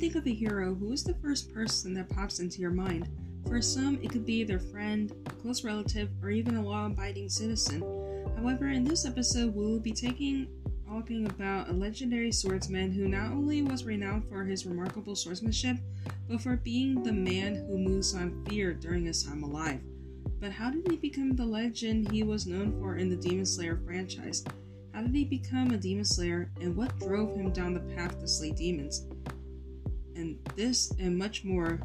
think of a hero, who is the first person that pops into your mind? For some, it could be their friend, a close relative, or even a law abiding citizen. However, in this episode, we will be taking talking about a legendary swordsman who not only was renowned for his remarkable swordsmanship, but for being the man who Muzan fear during his time alive. But how did he become the legend he was known for in the Demon Slayer franchise? How did he become a demon slayer, and what drove him down the path to slay demons? And this and much more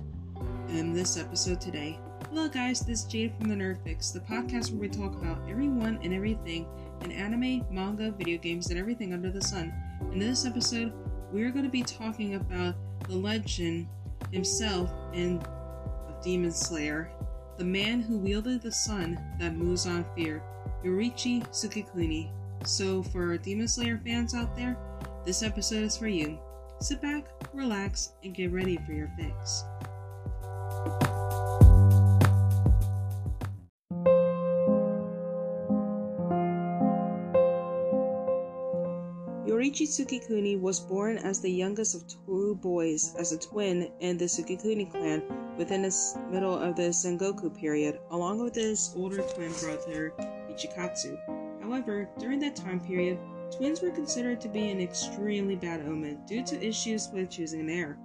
in this episode today. Hello, guys, this is Jade from the Nerd Fix, the podcast where we talk about everyone and everything in anime, manga, video games, and everything under the sun. In this episode, we're going to be talking about the legend himself and Demon Slayer, the man who wielded the sun that Muzan fear, Yoriichi Tsugikuni. So, for Demon Slayer fans out there, this episode is for you. Sit back, relax, and get ready for your fix. Yoriichi Tsugikuni was born as the youngest of two boys, as a twin in the Tsugikuni clan within the middle of the Sengoku period, along with his older twin brother Michikatsu. However, during that time period, twins were considered to be an extremely bad omen due to issues with choosing an heir.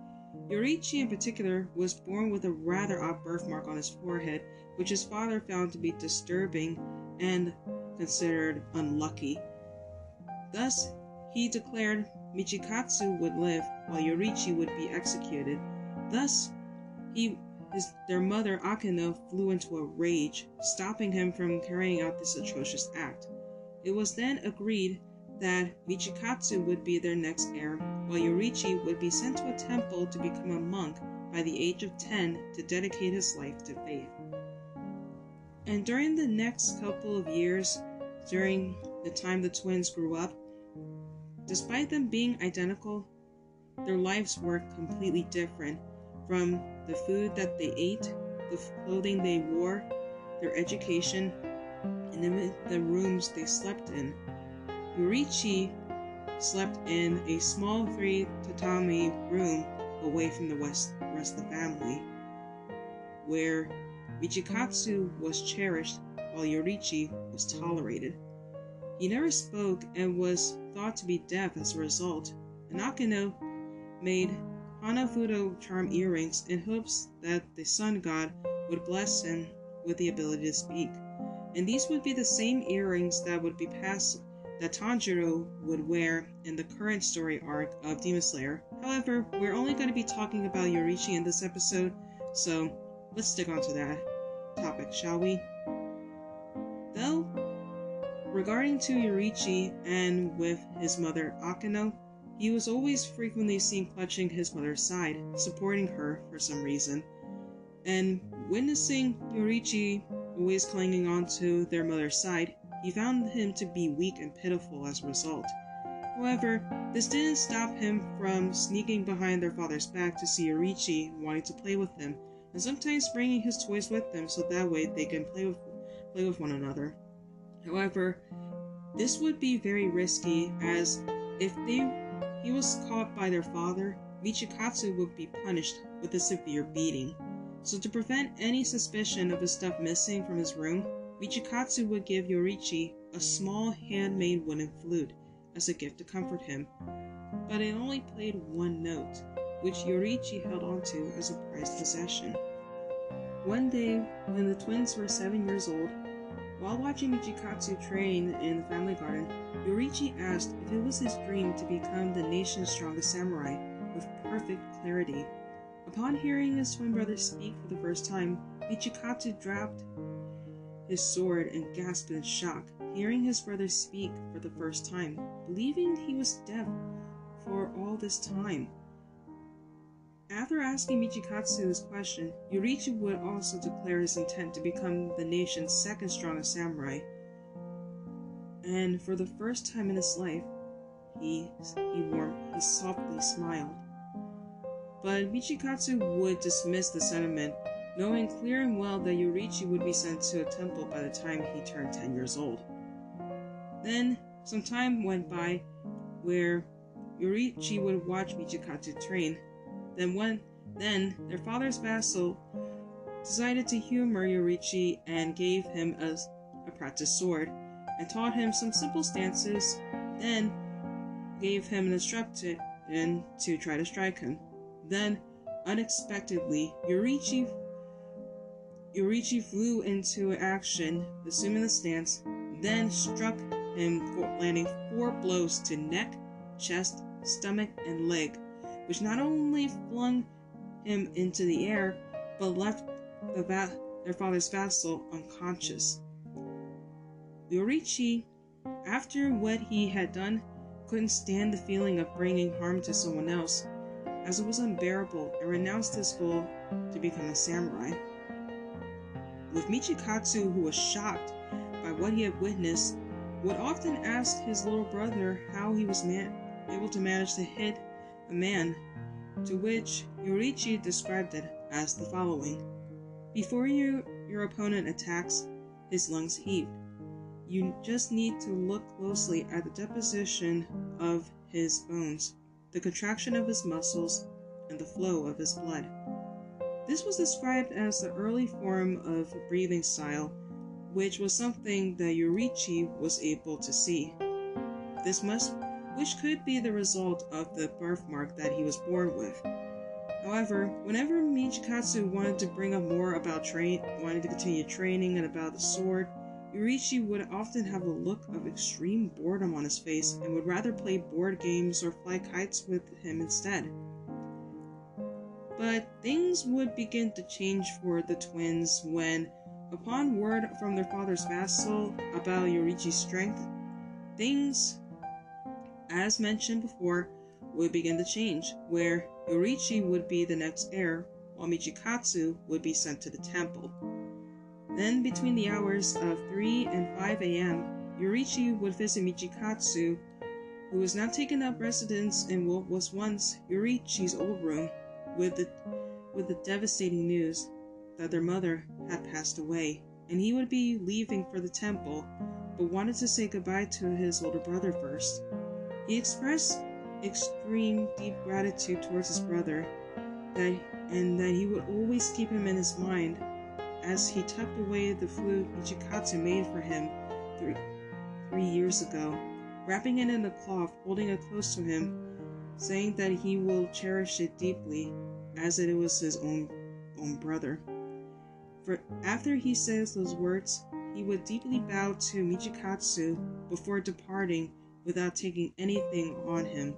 Yoriichi, in particular, was born with a rather odd birthmark on his forehead, which his father found to be disturbing and considered unlucky. Thus, he declared Michikatsu would live while Yoriichi would be executed. Thus, he his, their mother Akeno flew into a rage, stopping him from carrying out this atrocious act. It was then agreed that Michikatsu would be their next heir, while Yoriichi would be sent to a temple to become a monk by the age of 10 to dedicate his life to faith. And during the next couple of years, during the time the twins grew up, despite them being identical, their lives were completely different from the food that they ate, the clothing they wore, their education, and the rooms they slept in. Yoriichi slept in a small three tatami room away from the rest of the family, where Michikatsu was cherished while Yoriichi was tolerated. He never spoke and was thought to be deaf as a result, and Akeno made Hanafuda charm earrings in hopes that the sun god would bless him with the ability to speak. And these would be the same earrings that would be passed that Tanjiro would wear in the current story arc of Demon Slayer. However, we're only going to be talking about Yoriichi in this episode, so let's stick on to that topic, shall we? Though, regarding to Yoriichi and with his mother Akeno, he was always frequently seen clutching his mother's side, supporting her for some reason. And witnessing Yoriichi always clinging onto their mother's side, he found him to be weak and pitiful as a result. However, this didn't stop him from sneaking behind their father's back to see Yoriichi wanting to play with him, and sometimes bringing his toys with them so that way they can play with, play with one another. However, this would be very risky as if they he was caught by their father, Michikatsu would be punished with a severe beating. So to prevent any suspicion of his stuff missing from his room, Michikatsu would give Yoriichi a small handmade wooden flute as a gift to comfort him. But it only played one note, which Yoriichi held onto as a prized possession. One day, when the twins were seven years old, while watching Michikatsu train in the family garden, Yoriichi asked if it was his dream to become the nation's strongest samurai with perfect clarity. Upon hearing his twin brother speak for the first time, Michikatsu dropped his sword and gasped in shock, hearing his brother speak for the first time, believing he was deaf for all this time. After asking Michikatsu his question, Yoriichi would also declare his intent to become the nation's second strongest samurai. And for the first time in his life, he he warmed, he softly smiled. But Michikatsu would dismiss the sentiment knowing clear and well that Yoriichi would be sent to a temple by the time he turned 10 years old. Then, some time went by where Yoriichi would watch Michikatsu train. Then one then their father's vassal decided to humor Yoriichi and gave him a, a practice sword and taught him some simple stances, then gave him an instruction to try to strike him. Then, unexpectedly, Yoriichi Yoriichi flew into action, assuming the stance, then struck him, for landing four blows to neck, chest, stomach, and leg, which not only flung him into the air, but left the va- their father's vassal unconscious. Yoriichi, after what he had done, couldn't stand the feeling of bringing harm to someone else, as it was unbearable, and renounced his goal to become a samurai. With Michikatsu, who was shocked by what he had witnessed, would often ask his little brother how he was man- able to manage to hit a man, to which Yoriichi described it as the following Before you, your opponent attacks, his lungs heaved. You just need to look closely at the deposition of his bones, the contraction of his muscles, and the flow of his blood. This was described as the early form of breathing style, which was something that Yoriichi was able to see. This must, which could be the result of the birthmark that he was born with. However, whenever Michikatsu wanted to bring up more about train, wanted to continue training and about the sword, Yoriichi would often have a look of extreme boredom on his face and would rather play board games or fly kites with him instead. But things would begin to change for the twins when, upon word from their father's vassal about Yoriichi's strength, things, as mentioned before, would begin to change, where Yoriichi would be the next heir, while Michikatsu would be sent to the temple. Then, between the hours of 3 and 5 a.m., Yoriichi would visit Michikatsu, who was now taking up residence in what was once Yoriichi's old room with the, with the devastating news that their mother had passed away, and he would be leaving for the temple, but wanted to say goodbye to his older brother first. He expressed extreme deep gratitude towards his brother, that and that he would always keep him in his mind as he tucked away the flute Michikatsu made for him three, three years ago, wrapping it in a cloth, holding it close to him saying that he will cherish it deeply, as it was his own own brother. For after he says those words, he would deeply bow to Michikatsu before departing without taking anything on him.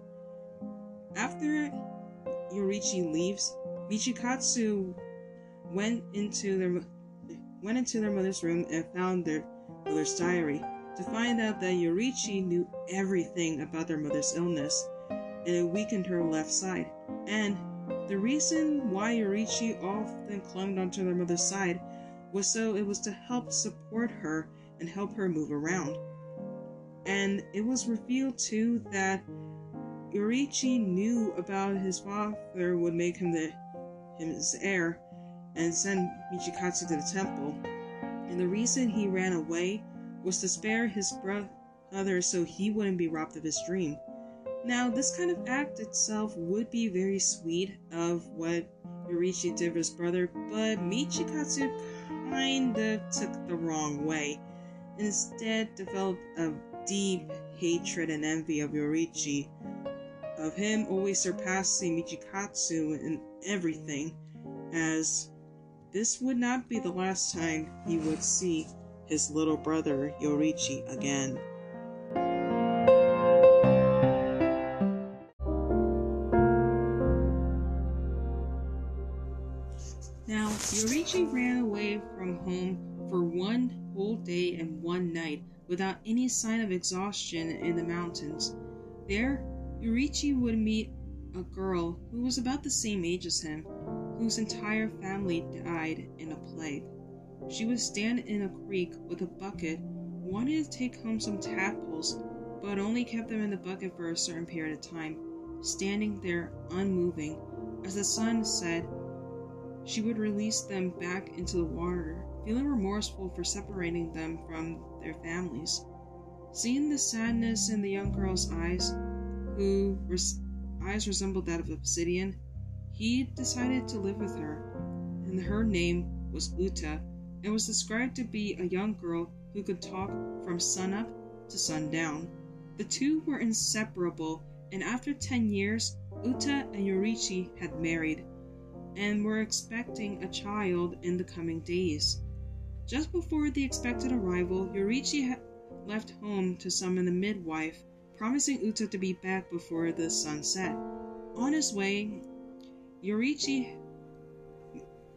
After Yoriichi leaves, Michikatsu went into their went into their mother's room and found their mother's diary to find out that Yoriichi knew everything about their mother's illness and it weakened her left side. And the reason why Yoriichi often clung onto their mother's side was so it was to help support her and help her move around. And it was revealed too that Yoriichi knew about his father would make him the his heir and send Michikatsu to the temple. And the reason he ran away was to spare his brother so he wouldn't be robbed of his dream. Now, this kind of act itself would be very sweet of what Yoriichi did for his brother, but Michikatsu kind of took the wrong way, instead developed a deep hatred and envy of Yoriichi, of him always surpassing Michikatsu in everything, as this would not be the last time he would see his little brother Yoriichi again. Yoriichi ran away from home for one whole day and one night without any sign of exhaustion in the mountains. There, Yoriichi would meet a girl who was about the same age as him, whose entire family died in a plague. She would stand in a creek with a bucket, wanting to take home some tadpoles, but only kept them in the bucket for a certain period of time, standing there unmoving as the sun set she would release them back into the water, feeling remorseful for separating them from their families. Seeing the sadness in the young girl's eyes, whose eyes resembled that of obsidian, he decided to live with her, and her name was Uta, and was described to be a young girl who could talk from sunup to sundown. The two were inseparable, and after 10 years, Uta and Yoriichi had married and were expecting a child in the coming days. Just before the expected arrival, Yoriichi left home to summon the midwife, promising Uta to be back before the sun set. On his way, Yoriichi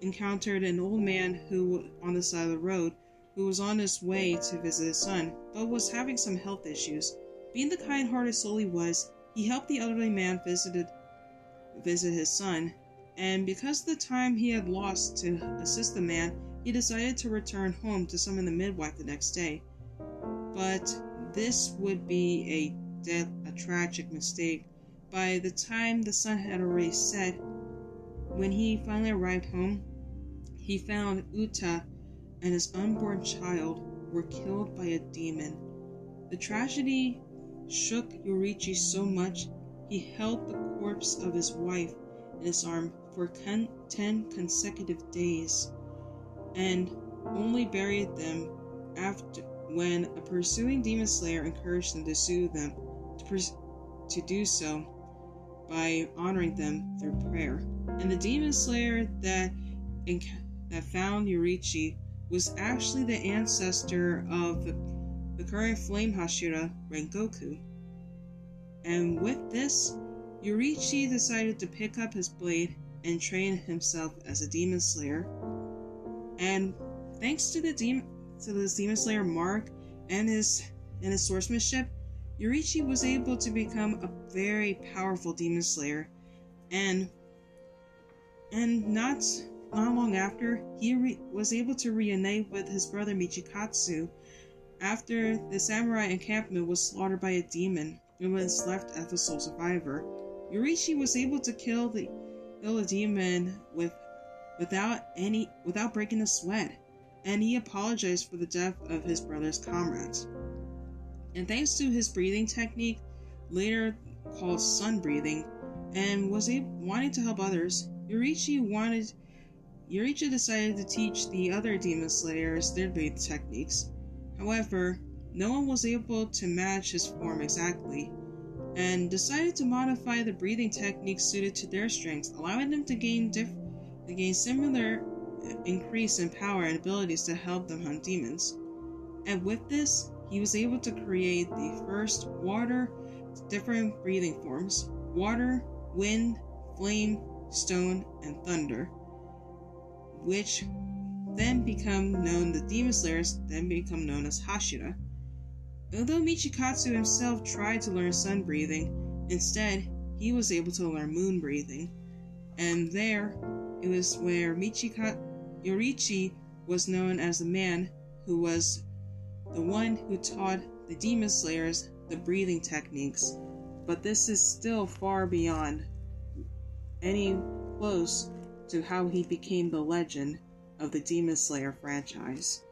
encountered an old man who on the side of the road who was on his way to visit his son, but was having some health issues. Being the kind-hearted soul he was, he helped the elderly man visited visit his son, and because of the time he had lost to assist the man, he decided to return home to summon the midwife the next day. But this would be a dead, a tragic mistake. By the time the sun had already set, when he finally arrived home, he found Uta and his unborn child were killed by a demon. The tragedy shook Yoriichi so much he held the corpse of his wife in his arm for ten consecutive days and only buried them after when a pursuing demon slayer encouraged them to sue them to, pers- to do so by honoring them through prayer. And the demon slayer that that found Yoriichi was actually the ancestor of the, the current flame Hashira Rengoku. And with this, Yoriichi decided to pick up his blade and train himself as a demon slayer. And thanks to the demon to this demon slayer Mark and his and his swordsmanship, Yoriichi was able to become a very powerful demon slayer. And and not not long after, he re- was able to reunite with his brother Michikatsu after the samurai encampment was slaughtered by a demon and was left as the sole survivor. Yoriichi was able to kill the kill a demon with without any without breaking a sweat, and he apologized for the death of his brother's comrades. And thanks to his breathing technique, later called sun breathing, and was able, wanting to help others, Yoriichi wanted Yoriichi decided to teach the other demon slayers their breathing techniques. However, no one was able to match his form exactly, and decided to modify the breathing techniques suited to their strengths, allowing them to gain diff- to gain similar uh, increase in power and abilities to help them hunt demons. And with this, he was able to create the first water different breathing forms water, wind, flame, stone, and thunder, which then become known the demon slayers then become known as Hashira. Although Michikatsu himself tried to learn sun breathing, instead he was able to learn moon breathing. And there it was where Michika Yoriichi was known as the man who was the one who taught the demon slayers the breathing techniques. But this is still far beyond any close to how he became the legend of the Demon Slayer franchise.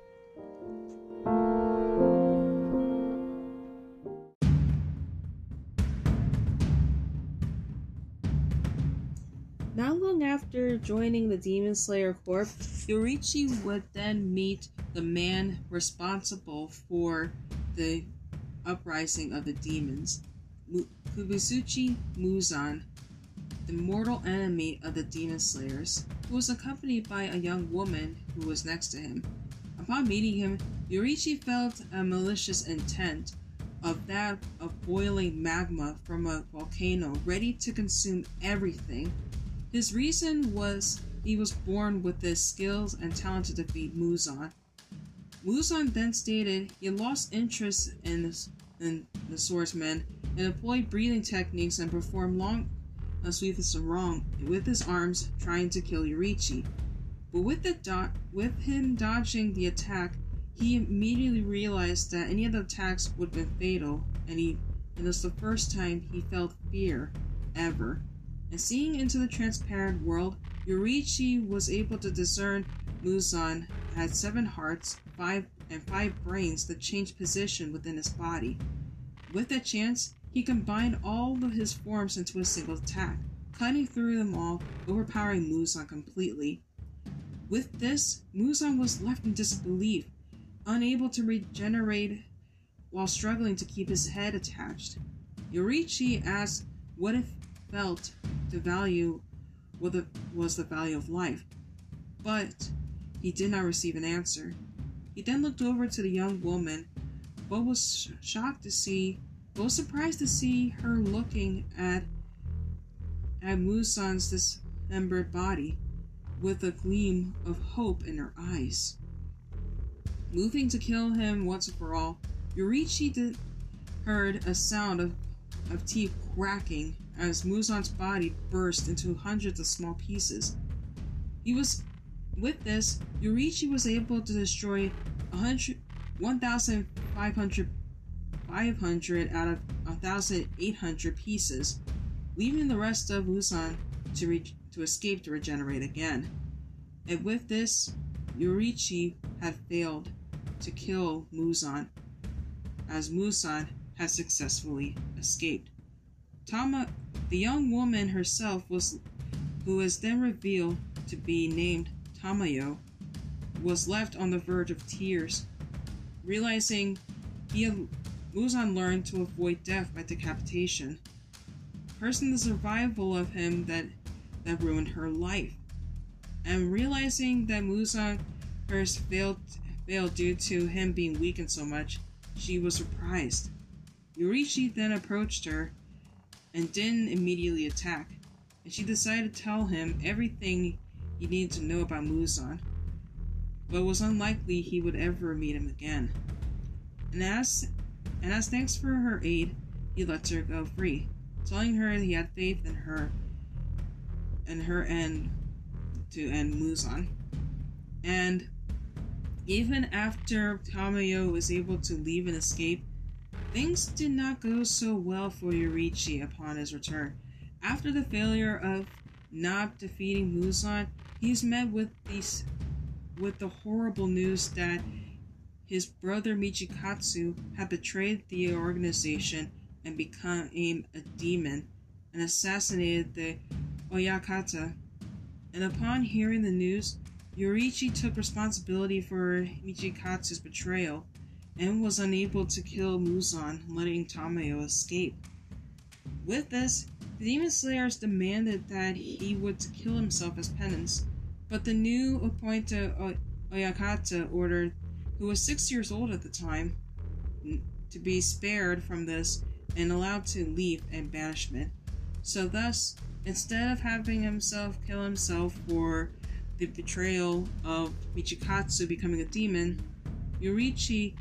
Joining the Demon Slayer Corps, Yoriichi would then meet the man responsible for the uprising of the demons, Kibutsuji Muzan, the mortal enemy of the Demon Slayers, who was accompanied by a young woman who was next to him. Upon meeting him, Yoriichi felt a malicious intent of that of boiling magma from a volcano ready to consume everything his reason was he was born with the skills and talent to defeat Muzan. Muzan then stated he lost interest in, in the swordsman and employed breathing techniques and performed long uh, sweeps wrong with his arms, trying to kill Yoriichi. But with the do- with him dodging the attack, he immediately realized that any of the attacks would have been fatal, and he and this was the first time he felt fear ever and seeing into the transparent world, Yoriichi was able to discern Muzan had seven hearts, five and five brains that changed position within his body. With that chance, he combined all of his forms into a single attack, cutting through them all, overpowering Muzan completely. With this, Muzan was left in disbelief, unable to regenerate while struggling to keep his head attached. Yoriichi asked what it felt to value what was the value of life, but he did not receive an answer. He then looked over to the young woman, but was shocked to see, but was surprised to see her looking at at Muzan's dismembered body with a gleam of hope in her eyes. Moving to kill him once and for all, Yoriichi did, heard a sound of, of teeth cracking as Muzan's body burst into hundreds of small pieces. He was with this, Yoriichi was able to destroy 1,500 500 out of 1,800 pieces, leaving the rest of Muzan to, re- to escape to regenerate again. And with this, Yoriichi had failed to kill Muzan, as Muzan had successfully escaped. Tama, the young woman herself, was who was then revealed to be named Tamayo, was left on the verge of tears, realizing he had Muzan learned to avoid death by decapitation. Cursing the survival of him that that ruined her life. And realizing that Muzan first failed failed due to him being weakened so much, she was surprised. Yoriichi then approached her and didn't immediately attack, and she decided to tell him everything he needed to know about Muzan, but it was unlikely he would ever meet him again. And as, and as thanks for her aid, he let her go free, telling her he had faith in her and her end to end Muzan. And even after Tamayo was able to leave and escape, Things did not go so well for Yoriichi upon his return. After the failure of not defeating Muzan, he's met with these with the horrible news that his brother Michikatsu had betrayed the organization and become a demon and assassinated the Oyakata. And upon hearing the news, Yoriichi took responsibility for Michikatsu's betrayal and was unable to kill Muzan, letting Tamayo escape. With this, the Demon Slayers demanded that he would kill himself as penance, but the new appointed Oyakata ordered, who was six years old at the time, to be spared from this and allowed to leave in banishment. So thus, instead of having himself kill himself for the betrayal of Michikatsu becoming a demon, Yoriichi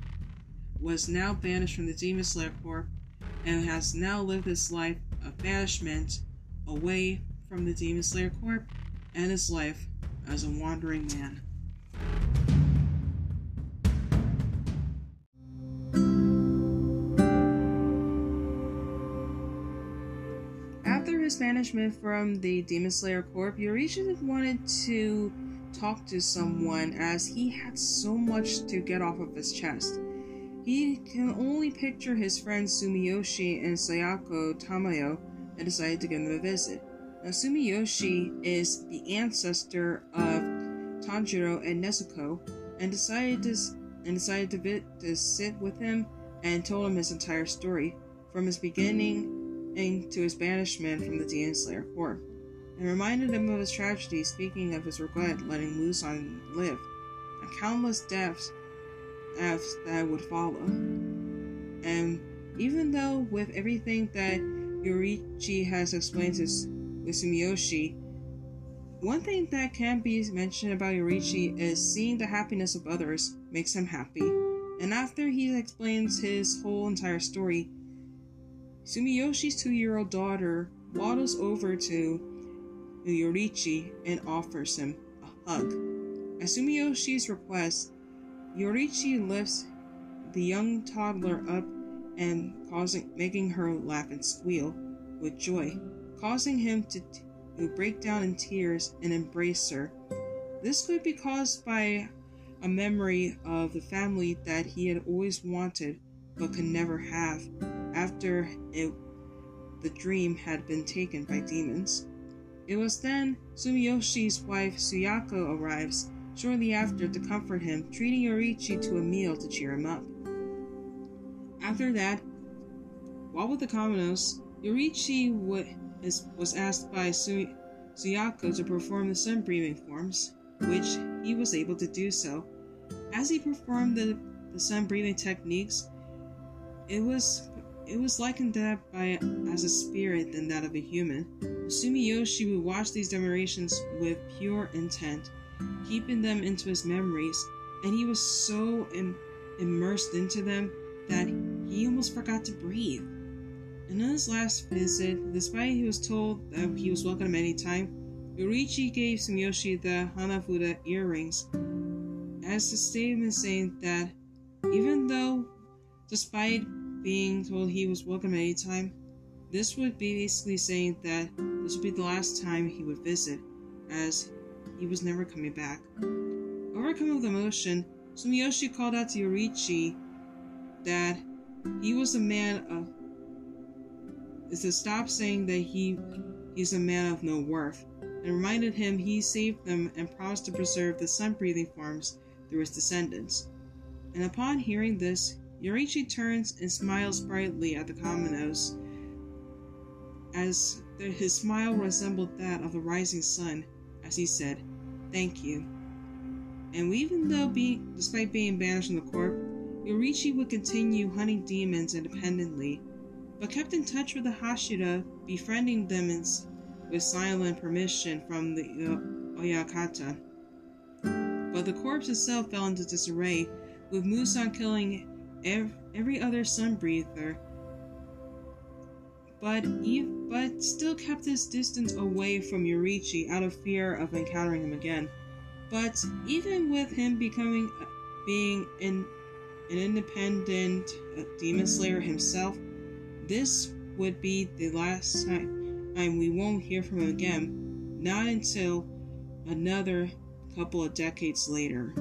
was now banished from the Demon Slayer Corps and has now lived his life of banishment away from the Demon Slayer Corps and his life as a wandering man. After his banishment from the Demon Slayer Corps, Yoriichi wanted to talk to someone as he had so much to get off of his chest. He can only picture his friends Sumiyoshi and Sayako Tamayo and decided to give them a visit. Now, Sumiyoshi is the ancestor of Tanjiro and Nezuko, and decided to and decided to, to sit with him and told him his entire story, from his beginning to his banishment from the Demon Slayer Corps, and reminded him of his tragedy, speaking of his regret letting Muzan live, and countless deaths F's that would follow. And even though with everything that Yoriichi has explained to with Sumiyoshi, one thing that can be mentioned about Yoriichi is seeing the happiness of others makes him happy. And after he explains his whole entire story, Sumiyoshi's two-year-old daughter waddles over to Yoriichi and offers him a hug. At Sumiyoshi's request, Yoriichi lifts the young toddler up and causing making her laugh and squeal with joy, causing him to, t- to break down in tears and embrace her. This could be caused by a memory of the family that he had always wanted but could never have after it, the dream had been taken by demons. It was then Sumiyoshi's wife Suyako arrives shortly after to comfort him, treating Yoriichi to a meal to cheer him up. After that, while with the Kamados, Yoriichi was asked by Suyako to perform the sun breathing forms, which he was able to do so. As he performed the, the sun breathing techniques, it was it was likened that by as a spirit than that of a human. Sumiyoshi would watch these demonstrations with pure intent, keeping them into his memories, and he was so Im- immersed into them that he almost forgot to breathe. And on his last visit, despite he was told that he was welcome any time, Yoriichi gave Sumiyoshi the Hanafuda earrings as a statement saying that even though, despite being told he was welcome any time, this would be basically saying that this would be the last time he would visit, as he was never coming back. Overcome with emotion, Sumiyoshi called out to Yoriichi that he was a man of is to stop saying that he he's a man of no worth, and reminded him he saved them and promised to preserve the sun breathing forms through his descendants. And upon hearing this, Yoriichi turns and smiles brightly at the Kamados, as his smile resembled that of the rising sun, as he said, Thank you. And even though, being, despite being banished from the corp, Yoriichi would continue hunting demons independently, but kept in touch with the Hashira, befriending them with silent permission from the uh, Oyakata. But the corpse itself fell into disarray, with Muzan killing every other sun breather, but but still kept his distance away from Yoriichi out of fear of encountering him again. But even with him becoming being an, an independent uh, demon slayer himself, this would be the last time we won't hear from him again. Not until another couple of decades later.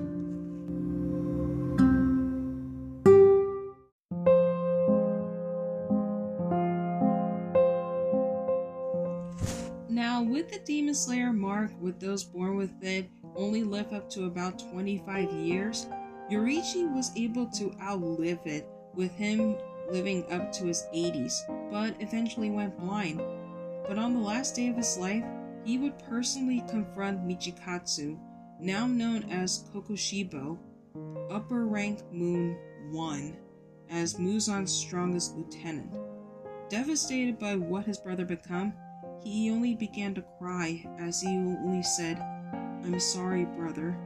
Mark, with those born with it only live up to about 25 years, Yoriichi was able to outlive it, with him living up to his 80s, but eventually went blind. But on the last day of his life, he would personally confront Michikatsu, now known as Kokushibo, upper rank Moon 1, as Muzan's strongest lieutenant. Devastated by what his brother become, he only began to cry as he only said, I'm sorry, brother.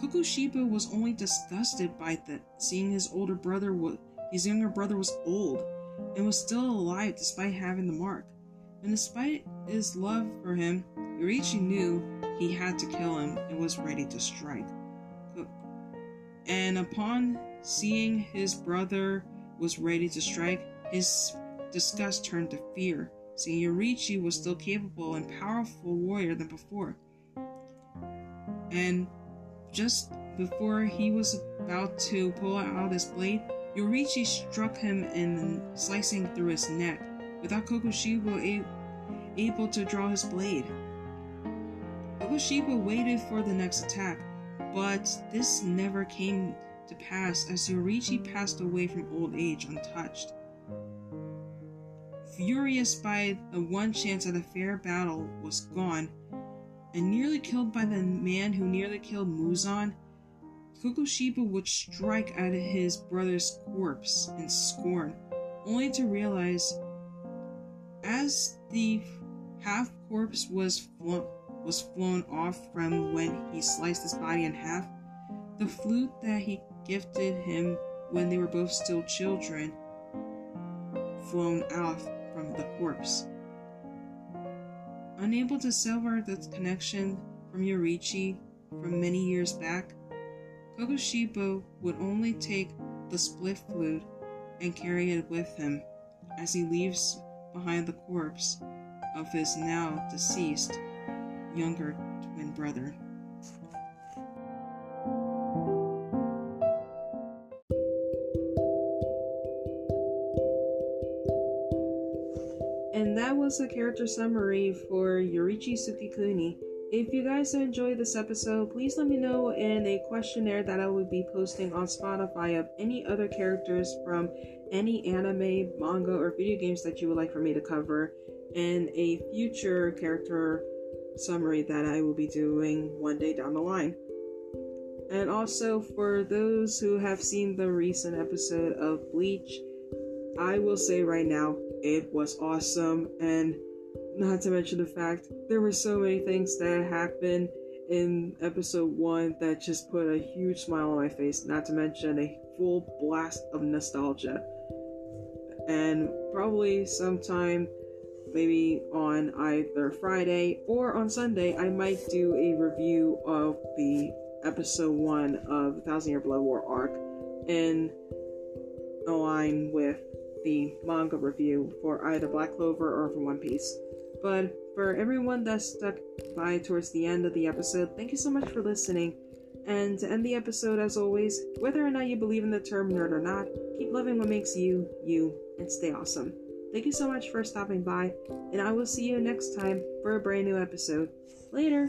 Kokushibo was only disgusted by that, seeing his older brother was his younger brother was old and was still alive despite having the mark. And despite his love for him, Yoriichi knew he had to kill him and was ready to strike. And upon seeing his brother was ready to strike, his disgust turned to fear seeing Yoriichi was still capable and powerful warrior than before. And just before he was about to pull out his blade, Yoriichi struck him in slicing through his neck, without Kokushibo able to draw his blade. Kokushibo waited for the next attack, but this never came to pass as Yoriichi passed away from old age untouched. Furious by the one chance at a fair battle was gone, and nearly killed by the man who nearly killed Muzan, Kokushibo would strike at his brother's corpse in scorn, only to realize as the half corpse was flo- was flown off from when he sliced his body in half, the flute that he gifted him when they were both still children flown off the corpse. Unable to sever the connection from Yoriichi from many years back, Kokushibo would only take the split flute and carry it with him as he leaves behind the corpse of his now deceased younger twin brother. Was a character summary for Yoriichi Tsugikuni. If you guys enjoyed this episode, please let me know in a questionnaire that I will be posting on Spotify of any other characters from any anime, manga, or video games that you would like for me to cover, and a future character summary that I will be doing one day down the line. And also, for those who have seen the recent episode of Bleach, I will say right now, it was awesome, and not to mention the fact there were so many things that happened in episode one that just put a huge smile on my face, not to mention a full blast of nostalgia. And probably sometime, maybe on either Friday or on Sunday, I might do a review of the episode one of Thousand Year Blood War arc in line with the manga review for either Black Clover or for One Piece. But for everyone that stuck by towards the end of the episode, thank you so much for listening. And to end the episode, as always, whether or not you believe in the term nerd or not, keep loving what makes you, you, and stay awesome. Thank you so much for stopping by, and I will see you next time for a brand new episode. Later!